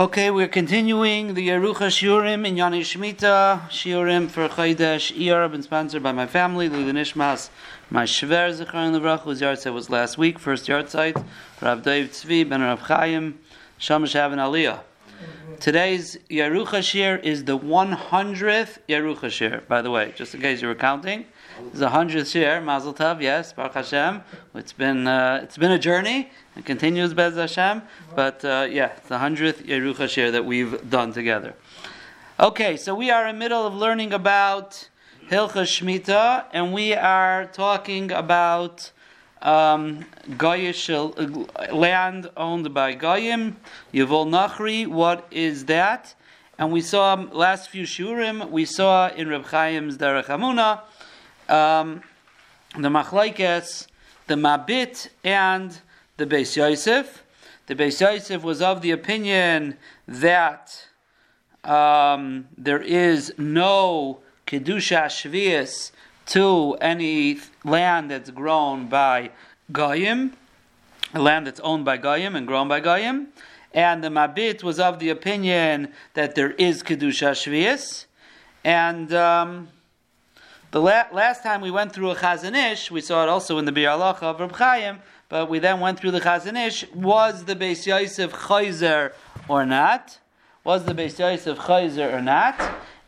Okay, we're continuing the Yerucha Shiurim in Yani Shemitah, Shiurim for Chaydesh Iyar, been sponsored by my family, Lili Nishmas, my Shver Zechron Levrach, whose yard site was last week, first yard site, Rav Dave Tzvi, Ben Rav Chaim, Shamash Havin Aliyah. Today's Yerucha Shir is the 100th Yerucha Shir, by the way, just in case you were counting. It's a hundredth year. Mazel Tov. Yes, Baruch Hashem. It's been uh, it's been a journey. and continues Bez Hashem, but uh, yeah, it's the hundredth Yerucha share that we've done together. Okay, so we are in the middle of learning about Hilcha Shmita, and we are talking about um, Goyish land owned by Goyim, Yavol Nachri. What is that? And we saw last few shurim. We saw in Reb Chaim's Derech Emunah um, the Machlaikes, the Mabit, and the Beis Yosef. The Beis Yosef was of the opinion that um, there is no Kedusha Shvius to any land that's grown by Goyim, a land that's owned by Goyim and grown by Goyim. And the Mabit was of the opinion that there is Kedusha Shvius. And um, the la- last time we went through a Chazon Ish, we saw it also in the Biur of Reb Chaim, but we then went through the Chazon Ish. Was the Beis Yosef Chayzer or not? Was the Beis Yosef Chayzer or not?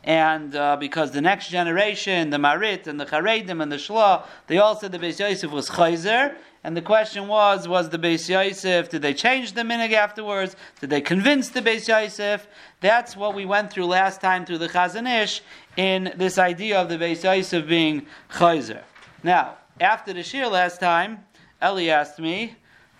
And uh, because the next generation, the Marit and the Charedim and the Shlah, they all said the Beis Yosef was Chayzer. And the question was, was the Beis Yosef, did they change the minig afterwards? Did they convince the Beis Yosef? That's what we went through last time through the Chazon Ish in this idea of the Beis Yosef being Chayzer. Now, after the Shir last time, Eli asked me,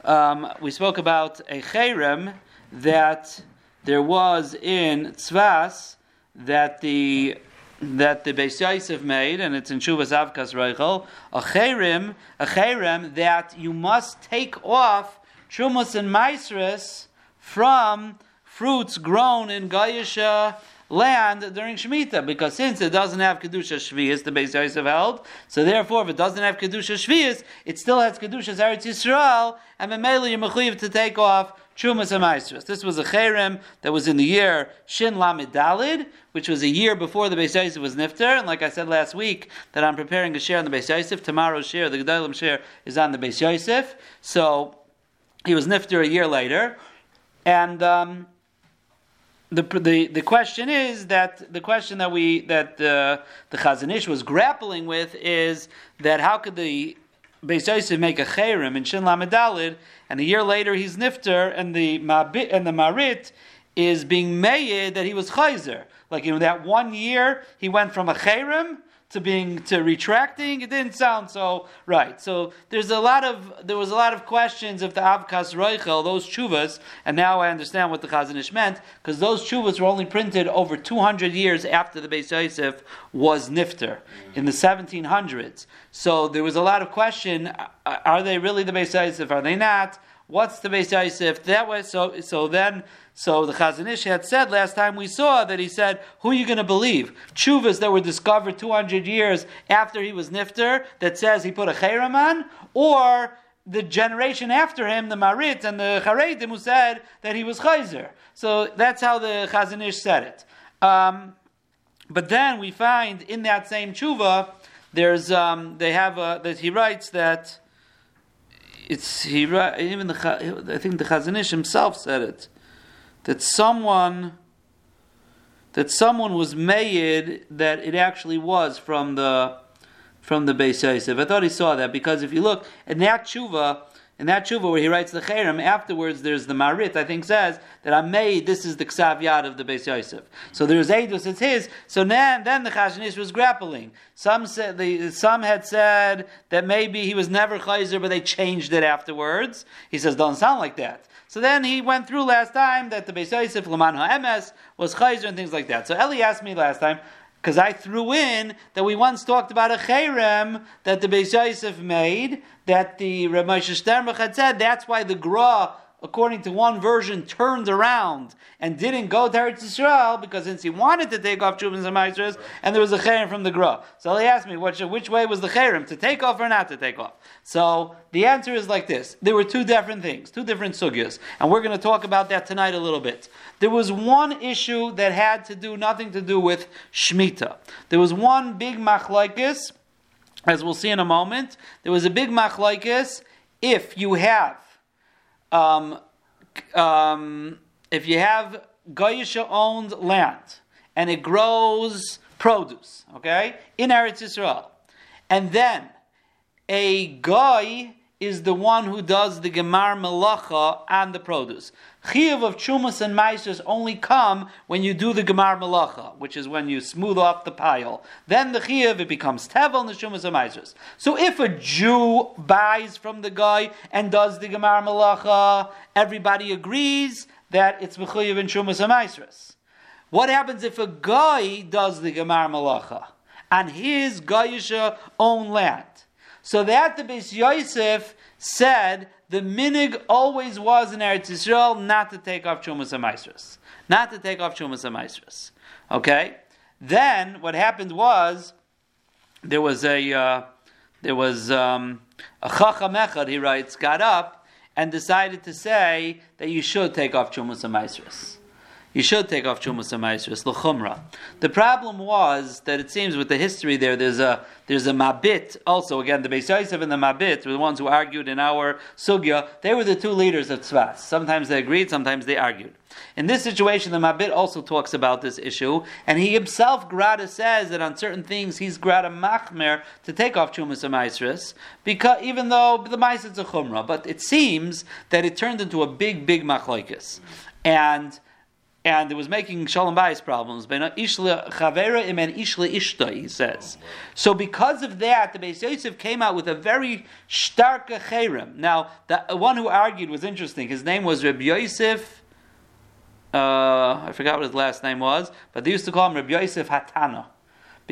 um, we spoke about a Cherem that there was in Tzvas that the that the Beis Yosef made, and it's in Shuvas Avkas Reichel, a cherem, a cherem that you must take off trumas and maisris from fruits grown in Gayasha land during Shemitah, because since it doesn't have Kedusha Shvias, the Beis Yosef held, so therefore if it doesn't have Kedusha Shvias, it still has Kedusha Eretz Yisrael, and Memele you're to take off Trumas Amaisras. This was a cherem that was in the year Shin Lamed Dalid, which was a year before the Beis Yosef was nifter. And like I said last week, that I'm preparing a share on the Beis Yosef. Tomorrow's share, the Gedalim share, is on the Beis Yosef. So he was nifter a year later, and. Um, the, the, the question is that the question that we that uh, the Chazon Ish was grappling with is that how could the Beis make a cherem in Shin Lamedalid, and a year later he's nifter, and the mabit and the marit is being made that he was chayzer. Like you know that one year he went from a cherem to being to retracting, it didn't sound so right. So there's a lot of there was a lot of questions of the Avkas Reichel, those chuvas, and now I understand what the Chazon Ish meant because those chuvas were only printed over 200 years after the Beis Yosef was nifter in the 1700s. So there was a lot of question: Are they really the Beis Yosef? Are they not? What's the Beis Yosef? That way, so so then so the Chazon Ish had said last time we saw that he said, "Who are you going to believe? Chuvas that were discovered 200 years after he was nifter that says he put a chayram or the generation after him, the Marit and the Charedim, who said that he was chayzer." So that's how the Chazon Ish said it. Um, but then we find in that same tshuva, there's um, they have a, that he writes that it's he even the I think the Chazon Ish himself said it that someone that someone was made that it actually was from the from the Beis Yosef. I thought he saw that because if you look in that tshuva, in that tshuva where he writes the cherem, afterwards there's the marit. I think says that I made this is the ksav yad of the Beis Yosef. So there's edus, it's his. So then, then the Chazon Ish was grappling. Some said the, some had said that maybe he was never chayzer, but they changed it afterwards. He says, don't sound like that. So then he went through last time that the Beis Yosef Laman HaEmes was Chayzer and things like that. So Eli asked me last time, because I threw in that we once talked about a Cherem that the Beis Yosef made, that the Rav Moshe Sternbuch had said, that's why the Gra according to one version, turned around and didn't go to Eretz Yisrael because since he wanted to take off Chuvas and Maestros, and there was a Cherem from the Gra. So he asked me, which, which way was the Cherem, to take off or not to take off? So the answer is like this. There were two different things, two different sugyas, and we're going to talk about that tonight a little bit. There was one issue that had to do, nothing to do with Shemitah. There was one big machlaikis, as we'll see in a moment, there was a big machlaikis if you have um, um, if you have Goyisha owned land and it grows produce, okay, in Eretz Yisrael, and then a guy is the one who does the gemar melacha and the produce. Chiyav of chumas and maesters only come when you do the gemar melacha, which is when you smooth off the pile. Then the chiyav it becomes tevel and the chumas and maesters. So if a Jew buys from the guy and does the gemar melacha, everybody agrees that it's mechuyev and chumas and maesters. What happens if a guy does the gemar melacha on his guyisha own land? So that the Beis Yosef said the minig always was in Eretz Yisrael not to take off Chumas and Not to take off Chumas and Okay? Then what happened was there was a uh, there was um, a Chacham Echad, he writes, got up and decided to say that you should take off Chumas and you should take off Chumas Amaisris, L'chumra. The problem was that it seems with the history there, there's a there's a Mabit also. Again, the Beis Yosef and the Mabit were the ones who argued in our Sugya. They were the two leaders of Tzvas. Sometimes they agreed, sometimes they argued. In this situation, the Mabit also talks about this issue, and he himself, Grada, says that on certain things he's Grada Machmer to take off Chumas Amaisris, because even though the mice is a Chumra, but it seems that it turned into a big, big Machlaikis. And and it was making shalom bayis problems. He says. So because of that, the Beis Yosef came out with a very stark cherem. Now, the one who argued was interesting. His name was Reb Yosef. Uh, I forgot what his last name was, but they used to call him Reb Yosef Hatana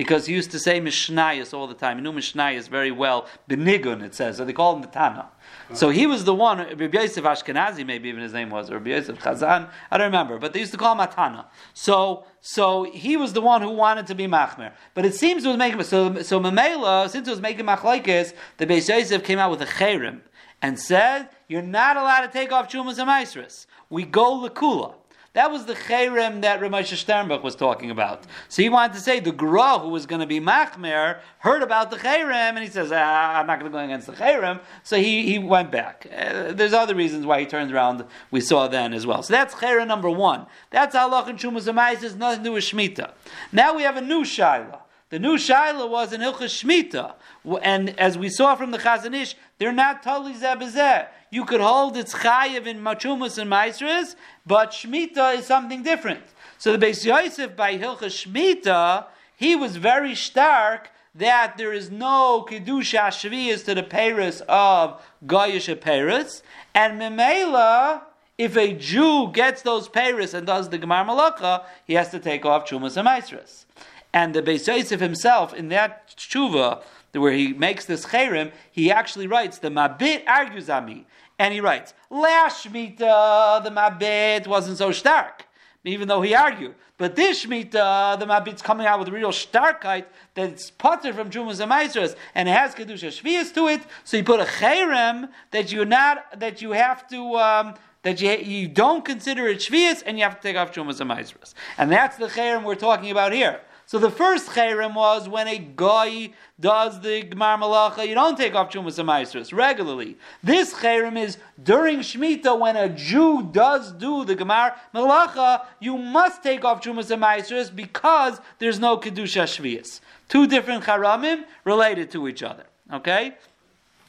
because he used to say Mishnayos all the time. He knew Mishnayos very well. Benigun, it says. So they call him the Tana. So he was the one, Rabbi Yosef Ashkenazi, maybe even his name was, or Rabbi Yosef Chazan, I don't remember, but they used to call him Atana. So, so he was the one who wanted to be Machmer. But it seems it was making, so, so Mamela, since it was making Machlaikis, the Beis Yosef came out with a Cherem and said, you're not allowed to take off Chumas and Maestris. We go Lakula. That was the cherem that Ramesh Sternbuch was talking about. So he wanted to say the Gra, who was going to be Machmer, heard about the cherem, and he says, ah, I'm not going to go against the cherem. So he, he went back. Uh, there's other reasons why he turned around, we saw then as well. So that's cherem number one. That's Allah and Shumas has nothing to do with Shemitah. Now we have a new Shaila. The new Shaila was in Ilchas Shemitah. And as we saw from the Chazon Ish, they're not totally zebezeh. You could hold it's chayiv in machumas and maestras, but Shmita is something different. So the Beis Yosef by Hilchas Shemitah, he was very stark that there is no kedusha shviyas to the Paris of Goyish Paris, and Memela, if a Jew gets those Paris and does the Gemar Malacha, he has to take off Chumas and Maestras. And the Beis Yosef himself, in that tshuva, where he makes this cherem, he actually writes, the Mabit argues on me. And he writes, last the Mabit wasn't so stark, even though he argued. But this Shemitah, the Mabit's coming out with real starkheit that's potter from Jumas and Maestros, and it has Kedusha Shvias to it, so he put a cherem that you're not, that you have to, um, that you, you don't consider it Shvias, and you have to take off Jumas and Maestros. And that's the cherem we're talking about here. So the first cherem was when a guy does the Gemar Malacha, you don't take off Chumas and regularly. This cherem is during Shemitah when a Jew does do the Gemar Malacha, you must take off Chumas and because there's no Kedusha Shvias. Two different charamim related to each other. Okay?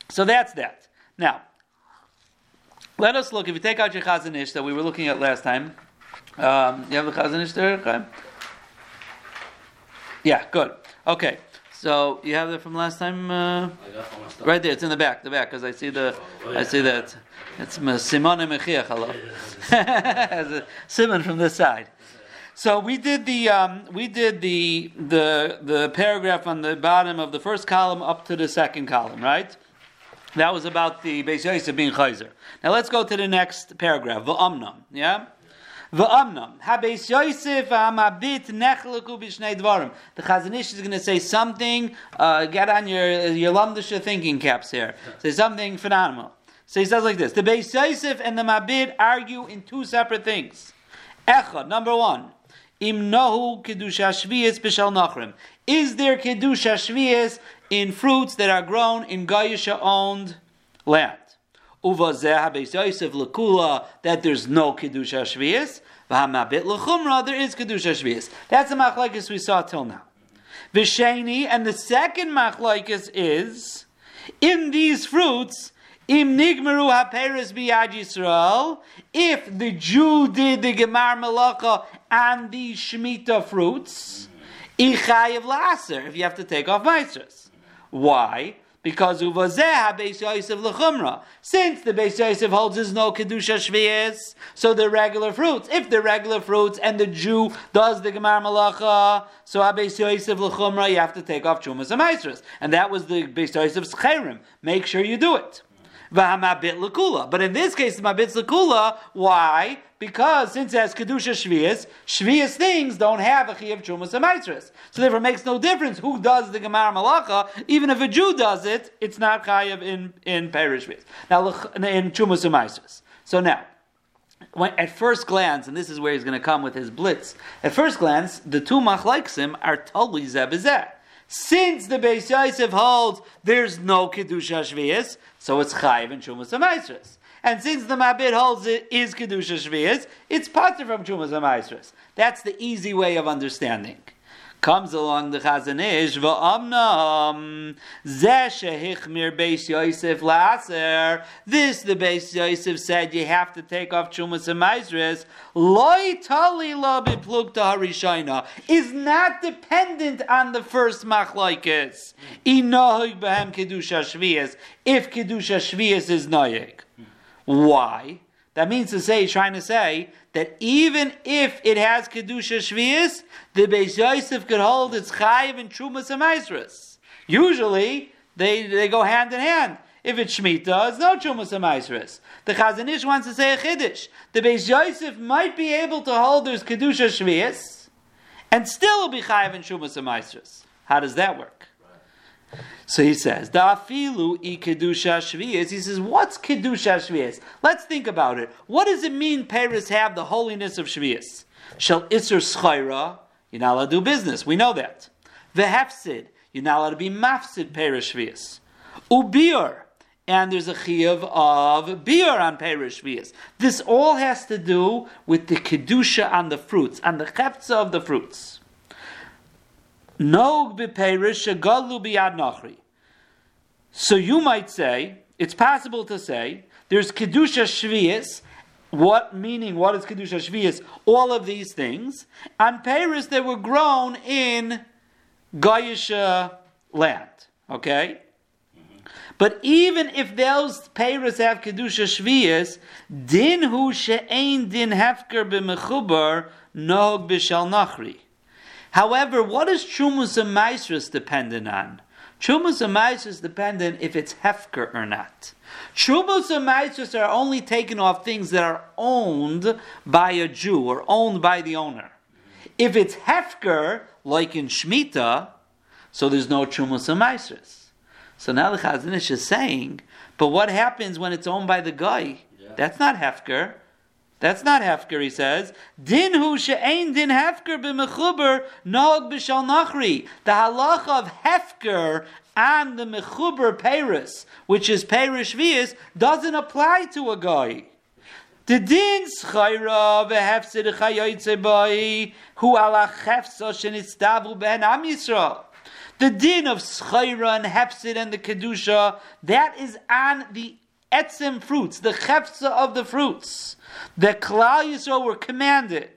So that's that. Now, let us look, if you take out your Chazon Ish that we were looking at last time, um, you have the Chazon Ish there? Okay. Yeah, good. Okay. So you have that from last time, uh, right there. It's in the back, the back, because I see the, oh, yeah. I see that it's Simon Mechiach. Hello, Simon from this side. So we did the um, we did the the the paragraph on the bottom of the first column up to the second column, right? That was about the Beis Yosef being chayzer. Now let's go to the next paragraph. V'amnam. Yeah. V'amnam. Ha-Beis Yosef ha'mabit nechleku b'shnei dvarim. The Chazon Ish is going to say something. Uh, get on your your lamdisha thinking caps here. Say something phenomenal. So he says like this: The Beis Yosef and the Mabit argue in two separate things. Echad, number one. Im nohu kedusha shviyas b'shal nachrim. Is there kedusha shviyas in fruits that are grown in Gayusha owned land? That there's no kedusha shviyas. V'hamabit lechumra there is kedusha shviyas. That's the machlekes we saw till now. V'sheni and the second machlekes is in these fruits. Im nigmeru haperes biyad Yisrael, if the Jew did the gemar malacha and the shemitah fruits, ichayev laser, if you have to take off maestros. Why? Because uvazeh Beis Yosef lechumra. Since the Beis Yosef holds there's no kedusha shvius, so the regular fruits. If the regular fruits and the Jew does the gemar malacha, so Beis Yosef lechumra, you have to take off chumas and and that was the Beis Yosef's cherim. Make sure you do it. But in this case, mabit lekula. Why? Because since it has kedusha shvius, shvius things don't have a chiyuv chumas and So therefore, it makes no difference who does the gemar malacha. Even if a Jew does it, it's not chayiv in in perish shvius. Now in chumas and So now. When, at first glance, and this is where he's going to come with his blitz. At first glance, the two machlaiksim are totally zebizeh. Since the Beis Yosef holds there's no kedusha shvius, so it's chayiv and chumas amaisris. And since the Mabit holds it is Kedusha Shvias, it's pater from Chumas Amaisris. That's the easy way of understanding. Comes along the Chazon Ish, v'amnam, zeh shehichmir Beis Yosef la'aser. This, the Beis Yosef said, you have to take off Chumas Amaisris. Loi tali lo biplugta harishayna. Is not dependent on the first machlaikis. Inohig behem Kedusha Shvias. If Kedusha Shvias is noyig. Why? That means to say, he's trying to say that even if it has kedusha shvius, the Beis Yosef could hold its chayiv and trumas and. Usually, they, they go hand in hand. If it's shmita, it's no trumas and. The Chazon Ish wants to say a chiddush. The Beis Yosef might be able to hold there's kedusha shvius, and still will be chayiv and trumas and. How does that work? So he says, Da'afilu i kedusha shviyas. He says, what's kedusha shviyas? Let's think about it. What does it mean Paris have the holiness of shviyas? Shall iser schayra, you're not allowed to do business. We know that. Vehefsid, you're not allowed to be mafsid Paris shviyas. Ubir, and there's a chiyuv of beer on Perish Shvias. This all has to do with the kedusha on the fruits, on the cheftza of the fruits. So you might say, it's possible to say, there's kedusha shvius. What meaning? What is kedusha shvius? All of these things and Paris that were grown in Goyisha land. Okay. But even if those Paris have kedusha shvius, din hu she'ein din hefker b'mechubar nog b'shal nachri. However, what is Trumus and Maestris dependent on? Trumus and Maestris dependent if it's Hefker or not. Trumus and Maestris are only taken off things that are owned by a Jew or owned by the owner. If it's Hefker, like in Shemitah, so there's no Trumus and Maestris. So now the Chazon Ish is saying, but what happens when it's owned by the guy? Yeah. That's not Hefker. That's not hefker, he says. Din hu she'ein din hefker b'mechuber nog b'shal nachri. The halacha of hefker and the mechuber peris, which is perish vias, doesn't apply to a guy. The din schayra v'hefzid chayotze boi hu ala chefsa shenitzdavu ben am Yisrael. The din of schayra and hefzid and the kedusha, that is on the etzim fruits, the chefza of the fruits. The Klal Yisrael were commanded.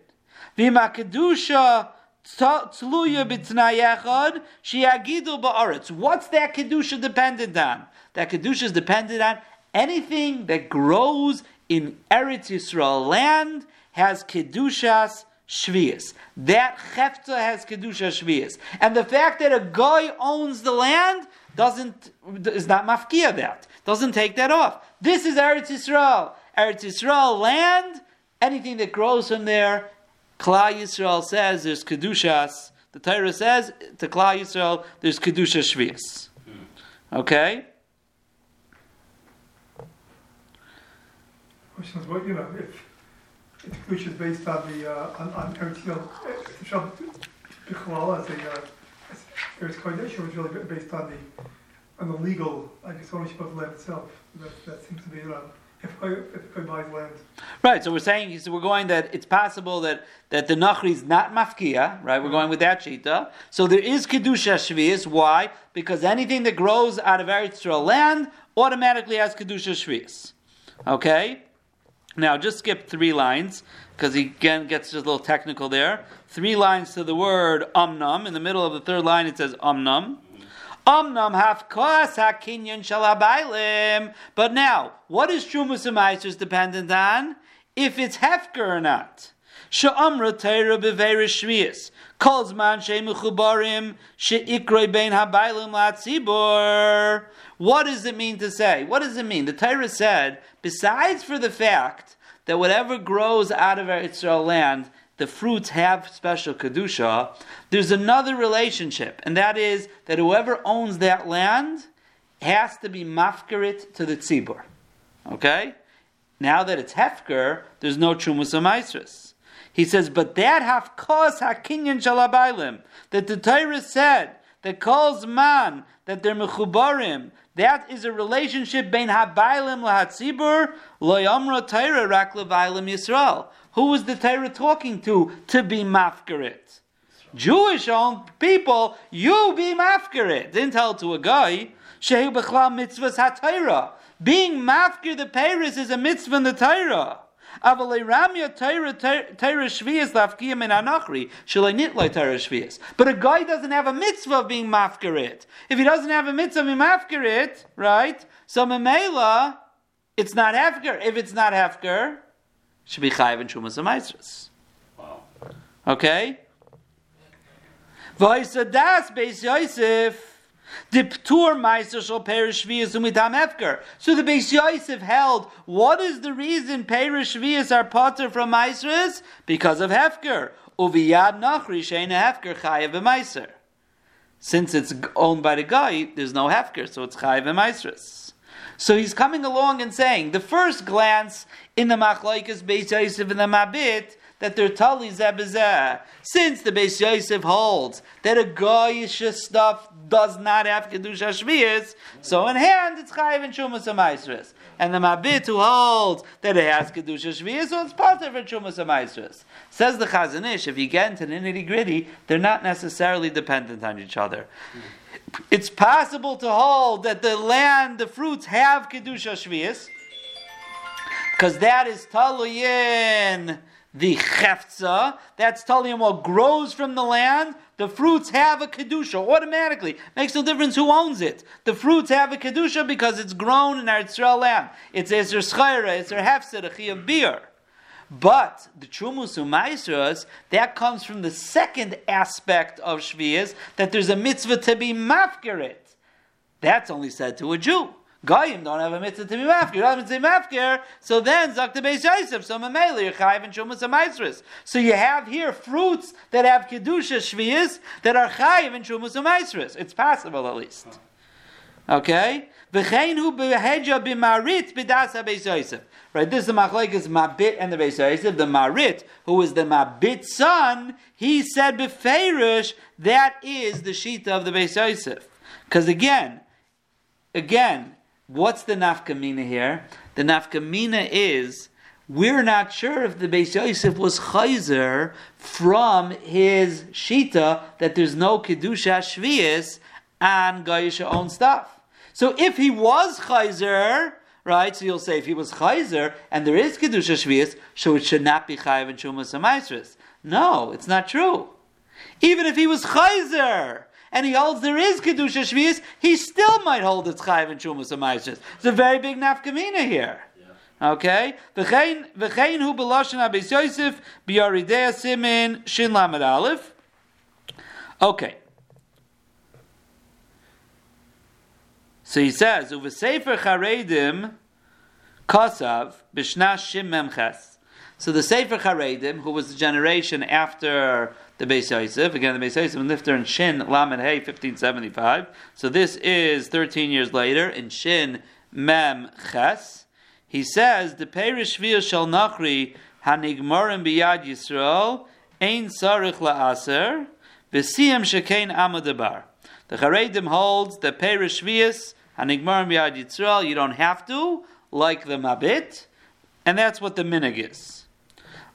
V'ima kedusha tluya b'tnayechad shiagidu ba'aretz. What's that kedusha dependent on? That kedusha is dependent on anything that grows in Eretz Yisrael land has kedushas shvius. That chefta has kedusha shvius, and the fact that a guy owns the land doesn't is not mafkia that. Doesn't take that off. This is Eretz Yisrael. Eretz Yisrael land, anything that grows from there, Klal Yisrael says there's Kedushas. The Torah says to Klal Yisrael there's Kedusha Shvius. Okay? Question is, what, you know, if, if Kedusha is based on the, uh, on, on Eretz Yisrael, if Shem Bichlal as a, uh, as Eretz Kodesh, was really based on the, on the legal, I guess, ownership of land itself. That, that seems to be, around if I, if I buys land. Right, so we're saying, so we're going that it's possible that, that the Nachri is not mafkia, right? We're going with that shita. So there is Kedusha Shvius. Why? Because anything that grows out of Eretz land automatically has Kedusha Shvius. Okay? Now, just skip three lines, because he again gets just a little technical there. Three lines to the word umnam. In the middle of the third line, it says umnam. Omnam hakinyan shalabailim. But now, what is Trumas and dependent on? If it's hefker or not. Sha'amra teira beverish. Calls man she'mechubarim she'ikroi bein habailim latzibur. What does it mean to say? What does it mean? The Torah said, besides for the fact that whatever grows out of our Israel land the fruits have special kedusha, there's another relationship, and that is that whoever owns that land has to be mafkarit to the tzibur. Okay? Now that it's hefker, there's no trumus amaisris. He says, but that hafkos hakinyan shalabailim, that the Torah said, that calls man, that they're mechubarim, that is a relationship between habaylim lahatzibur, loyamra Torah rak Yisrael. Who was the Torah talking to to be mafkarit? Jewish owned people, you be mafkarit. Didn't tell to a guy, shehu b'chlal mitzvahs ha Being mafkir the Paris is a mitzvah in the Torah. But a guy doesn't have a mitzvah of being mafkarit. If he doesn't have a mitzvah of being mafkarit, right? So memela, it's not hefker. If it's not hefker, should be chayiv and shumas amaisras. Wow. Okay. Vaisadas beis Yosef. The ptur meiser shall perish shvius umitam efker. So the Beis Yosef held, what is the reason perish shvius are potter from meisers? Because of hefker. Uviyad nachri sheina hefker chayav meiser. Since it's owned by the guy, there's no hefker, so it's chayav meisers. So he's coming along and saying the first glance in the Machlaikas Beis Yosef and the Mabit that they're tali zebezeh. Since the Beis Yosef holds that a goyish stuff does not have kedusha shviyas, so in hand it's chayiv and shumas amaisris. And the Mabit who holds that it has kedusha shviyas, so it's part of shumas amaisris. Says the Chazon Ish, if you get into the nitty gritty, they're not necessarily dependent on each other. Mm-hmm it's possible to hold that the land, the fruits have kedusha shvius, because that is taluyin the cheftza. That's taluyin what grows from the land. The fruits have a kedusha automatically. Makes no difference who owns it. The fruits have a kedusha because it's grown in our Israel land. It's Ezer Schayra, it's Hefzeh, a of beer. But the Trumus Umaisras, that comes from the second aspect of Shvias, that there's a mitzvah to be mafkirit. That's only said to a Jew. Goyim don't have a mitzvah to be mafkir. Don't have a mitzvah to be mafkir. So then, Zakta Beis Yosef, so Mamela, you're chayiv and Trumus Umaisras. So you have here fruits that have Kedusha Shvias that are chayiv and Trumus Umaisras. It's possible at least. Okay? V'chein hu behedja b'marit ha-Beis Yosef. Right, this is the machlekes Mabit and the Beis Yosef. The Marit, who is the Mabit son, he said beferish that is the shita of the Beis Yosef. Because again, again, what's the nafkamina here? The nafkamina is we're not sure if the Beis Yosef was chayzer from his shita that there's no kedusha shvius and Gaisha own stuff. So if he was chayzer, right? So you'll say if he was chayzer and there is kedusha shvius, so it should not be chayiv and shumas amaisris. No, it's not true. Even if he was chayzer and he holds there is kedusha shvius, he still might hold it's chayiv and shumas amaisris. It's a very big nafkamina here. Okay, v'chein v'chein hu abis Yosef simin shin lamed aleph. Okay. So he says, "Uvesefer charedim kasav b'shna shim memches." So the Sefer Charedim, who was the generation after the Beis Yosef, again the Beis Yosef and Lifter in Shin Lamed Hey, fifteen seventy five. So this is thirteen years later in Shin Mem Ches. He says the Perish Shal Nachri Hanigmarim Biyad Yisrael Ein Sarich La'aser V'Siyam Shekein Amadabar. The Charedim holds the Perish Shvius Hanigmarim Biyad Yisrael. You don't have to, like the Mabit, and that's what the minig is.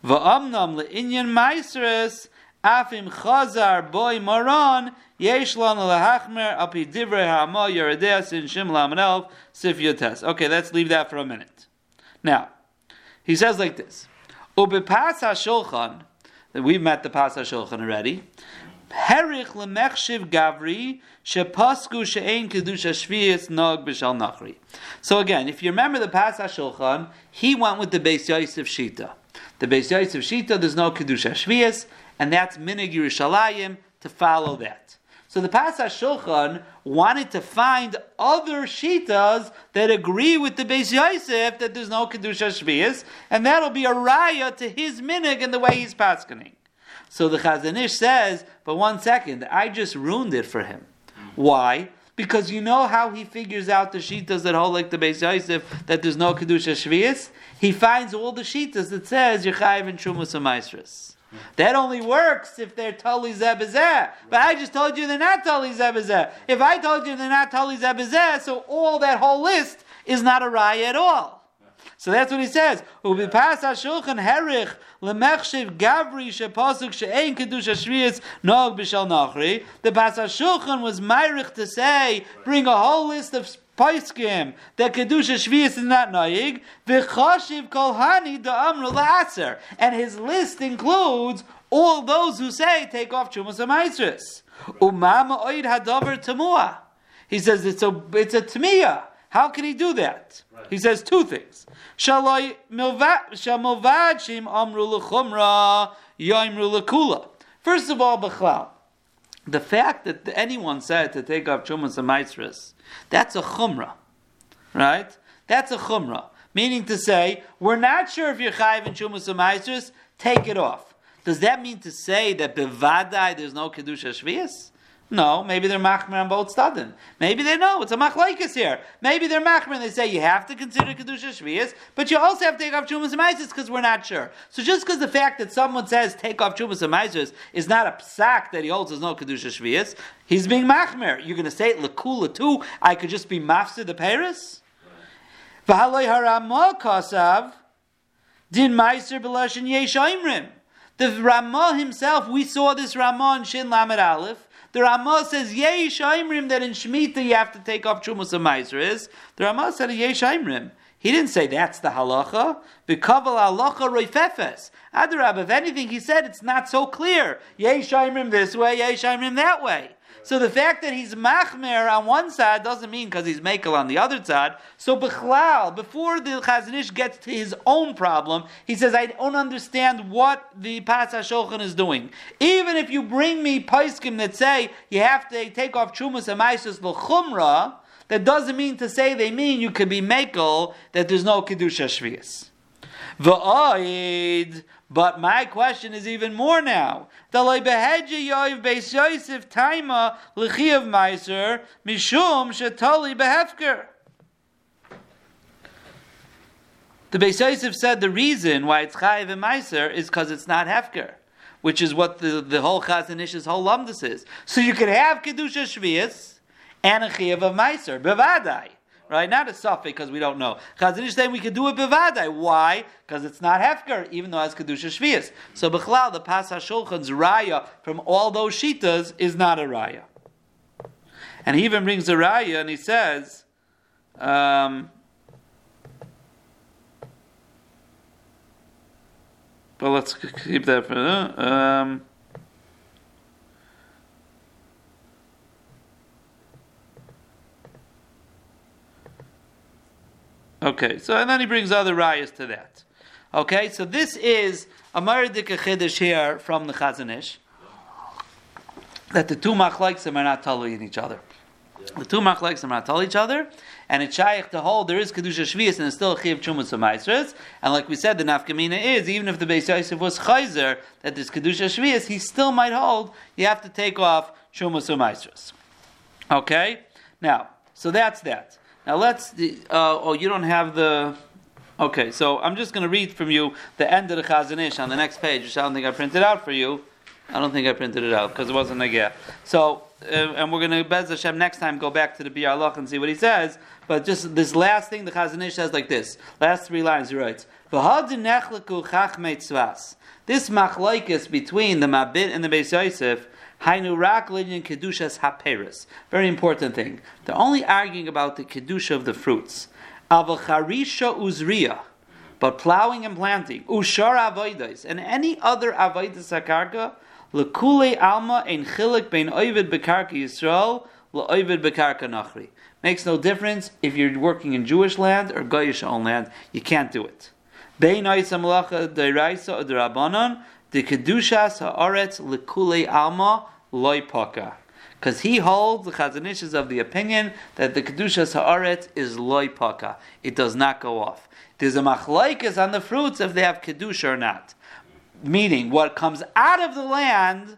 Va'amnam le'inyan maisres afim chazar boy moron yesh lanu lehachmer api divrei ha'ama yeredeas in shim lamanelv sif yotes. Okay, let's leave that for a minute. Now, he says like this. Ubepas ha'shulchan, we've met the pas ha'shulchan already, Herich lemechshiv gavri shepasku she'ein kedusha shvius nog b'shal nachri. So again, if you remember the pas ha'shulchan, he went with the Beis Yosef Shita. The Beis Yosef Shita, there's no kedusha shvius, and that's minig Yerushalayim to follow that. So the Pas Shulchan wanted to find other shitas that agree with the Beis Yosef that there's no kedusha shvius, and that'll be a raya to his minig and the way he's paskening. So the Chazon Ish says, but one second, I just ruined it for him. Why? Because you know how he figures out the shitas that hold like the Beis Yosef that there's no kedusha shvius. He finds all the shitas that says Yechayiv and Trumas and That only works if they're totally zebazeh. But I just told you they're not totally zebazeh. If I told you they're not totally zebazeh, so all that whole list is not a raya at all. So that's what he says. Ubipas hashulchan herich lemechshiv gavri shepasuk she'ein kedusha shviyas nog nachri. The pas hashulchan was myrich to say, bring a whole list of Paiskim that kedusha shvius is not naig v'chashiv kolhani da'amru la'aser, and his list includes all those who say take off chumas amaisris. Umama oid hadavar tamua. He says it's a it's a tamiyah. How can he do that? He says two things. Shaloi milvadshim amru lechumra lekula. First of all, b'chlal, the fact that anyone said to take off chumas and maitris, that's a chumra, right? That's a chumra, meaning to say we're not sure if you're chayiv in chumas and maitris, take it off. Does that mean to say that bevadai there's no kedusha shvius? No, maybe they're machmer on both stadin. Maybe they know it's a machlaikas here. Maybe they're machmer and they say you have to consider kedusha shvius, but you also have to take off chumas and because we're not sure. So just because the fact that someone says take off chumas and is not a psak that he holds as no kedusha shvius, he's being machmer. You're going to say it lekula too. I could just be mafsir the Paris. Din meiser b'lashin yesh The Ramah himself, we saw this Ramah in Shin Lamed Aleph. The Ramah says Yesh Aimrim that in Shemitah you have to take off Chumas and Meiseris. The Ramah said Yesh Aimrim. He didn't say that's the halacha. B'kaval halacha roifefes. Adarab, if anything, he said it's not so clear. Yesh Aimrim this way, Yesh Aimrim that way. So the fact that he's machmer on one side doesn't mean because he's makel on the other side. So bichlal, before the Chazon Ish gets to his own problem, he says, I don't understand what the Pas HaShulchan is doing. Even if you bring me paiskim that say you have to take off chumas and maisus l'chumra, that doesn't mean to say they mean you can be makel that there's no kedusha shvius. V'oid, but my question is even more now. The beis Yosef said the reason why it's chayiv and meiser is because it's not hefker, which is what the, the whole Chazon Ish's whole lumdus is. So you could have kedusha shvius and a chayiv of meiser bevadai right? Not a suffix because we don't know. Chazon Ish saying we could do it bevadai. Why? Because it's not hefker, even though it's kedusha shvius. So b'chlal the pas hashulchan's raya from all those shitas is not a raya. And he even brings a raya and he says. Um, but let's keep that for. Um, Okay, so and then he brings other rayas to that. Okay, so this is a Maridik Chiddush here from the Chazon Ish that the two machlaiks are not totally in each other. The two machlekes are not tell each other, and it's shaykh to hold there is kedusha shvius and it's still chiv chumas of And like we said, the nafkamina is even if the Beis Yosef was chayzer that there's kedusha shvius, he still might hold. You have to take off chumas of Okay, now so that's that. Now let's. Uh, oh, you don't have the. Okay, so I'm just going to read from you the end of the Chazon Ish on the next page, which I don't think I printed out for you. I don't think I printed it out because it wasn't a yeah. So, uh, and we're going to Bez Hashem next time go back to the Biur Halacha and see what he says. But just this last thing, the Chazon Ish says like this. Last three lines, he writes: This machlaikis between the Mabit and the Beis Yosef. Hainu rak kedushas haperis. Very important thing. They're only arguing about the kedusha of the fruits. Avacharisha uzriya, but plowing and planting, ushar avoidas, and any other avoidas akarka, lekule alma ein chilik bein oivid bekarka Yisrael, leoivid bekarka nachri. Makes no difference if you're working in Jewish land or Goyish owned land, you can't do it. Bein oisam lacha deiraisa or de kedushas haaretz lekule alma loy poka because he holds the Chazon Ish is of the opinion that the kedushas haaretz is loy paka. It does not go off. There's a machlaikas on the fruits if they have kedusha or not. Meaning, what comes out of the land,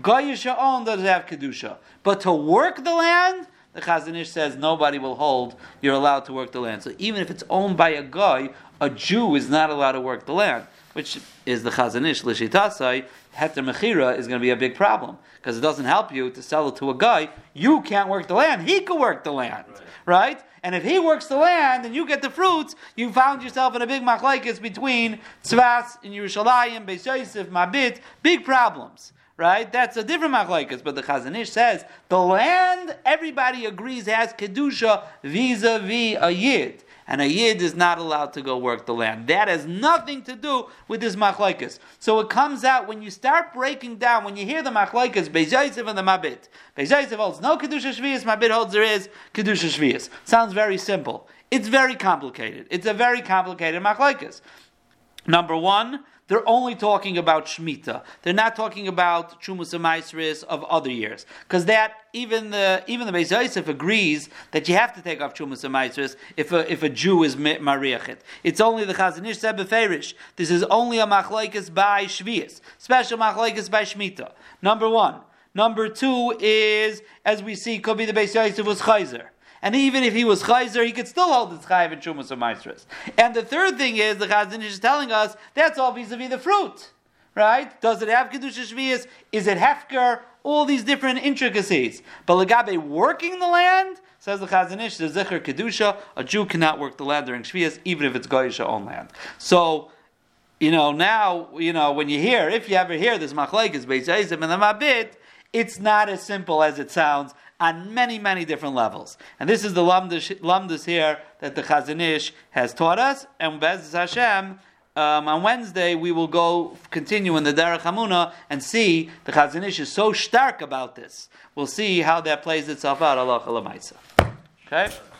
goyisha own doesn't have kedusha, but to work the land. The Chazon Ish says nobody will hold. You're allowed to work the land. So even if it's owned by a guy, a Jew is not allowed to work the land, which is the Chazon Ish l'shitasai heter mechira is going to be a big problem because it doesn't help you to sell it to a guy. You can't work the land; he can work the land, right? right? And if he works the land and you get the fruits, you found yourself in a big machlekes between Tzvas and Yerushalayim, Beis Yosef, Mabit, big problems. Right? That's a different machlekes, but the Chazon Ish says the land everybody agrees has kedusha vis-a-vis a yid and a yid is not allowed to go work the land. That has nothing to do with this machlaikas. So it comes out when you start breaking down, when you hear the machlaikas, Yosef and the Mabit. Yosef holds no kedusha shvius, Mabit holds there is kedusha shvius. Sounds very simple. It's very complicated. It's a very complicated machlaikas. Number one, they're only talking about Shemitah. They're not talking about Chumus and of other years. Because that, even the even the Beis Yosef agrees that you have to take off Chumus and if a, if a Jew is Mariachit. It's only the Chazon Ish Sebeferish. This is only a Machlaikis by Shvias. Special Machlaikis by Shemitah. Number one. Number two is, as we see, could be the Beis Yosef was Chayzer. And even if he was chayzer, he could still hold his chayiv and shumas of maestros. And the third thing is the Chazon Ish is telling us that's all vis-a-vis the fruit, right? Does it have kedusha shvius? Is it hefker? All these different intricacies. But legabe working the land says the Chazon Ish, the zikr kedusha, a Jew cannot work the land during shvius, even if it's goyisha on land. So. You know, now, you know, when you hear, if you ever hear this machlaik is Beis and the Mabit, it's not as simple as it sounds on many, many different levels. And this is the lamdas, here that the Chazon Ish has taught us. And Bez Hashem, um, on Wednesday we will go continue in the Derech Emunah and see the Chazon Ish is so stark about this. We'll see how that plays itself out. Allah Okay.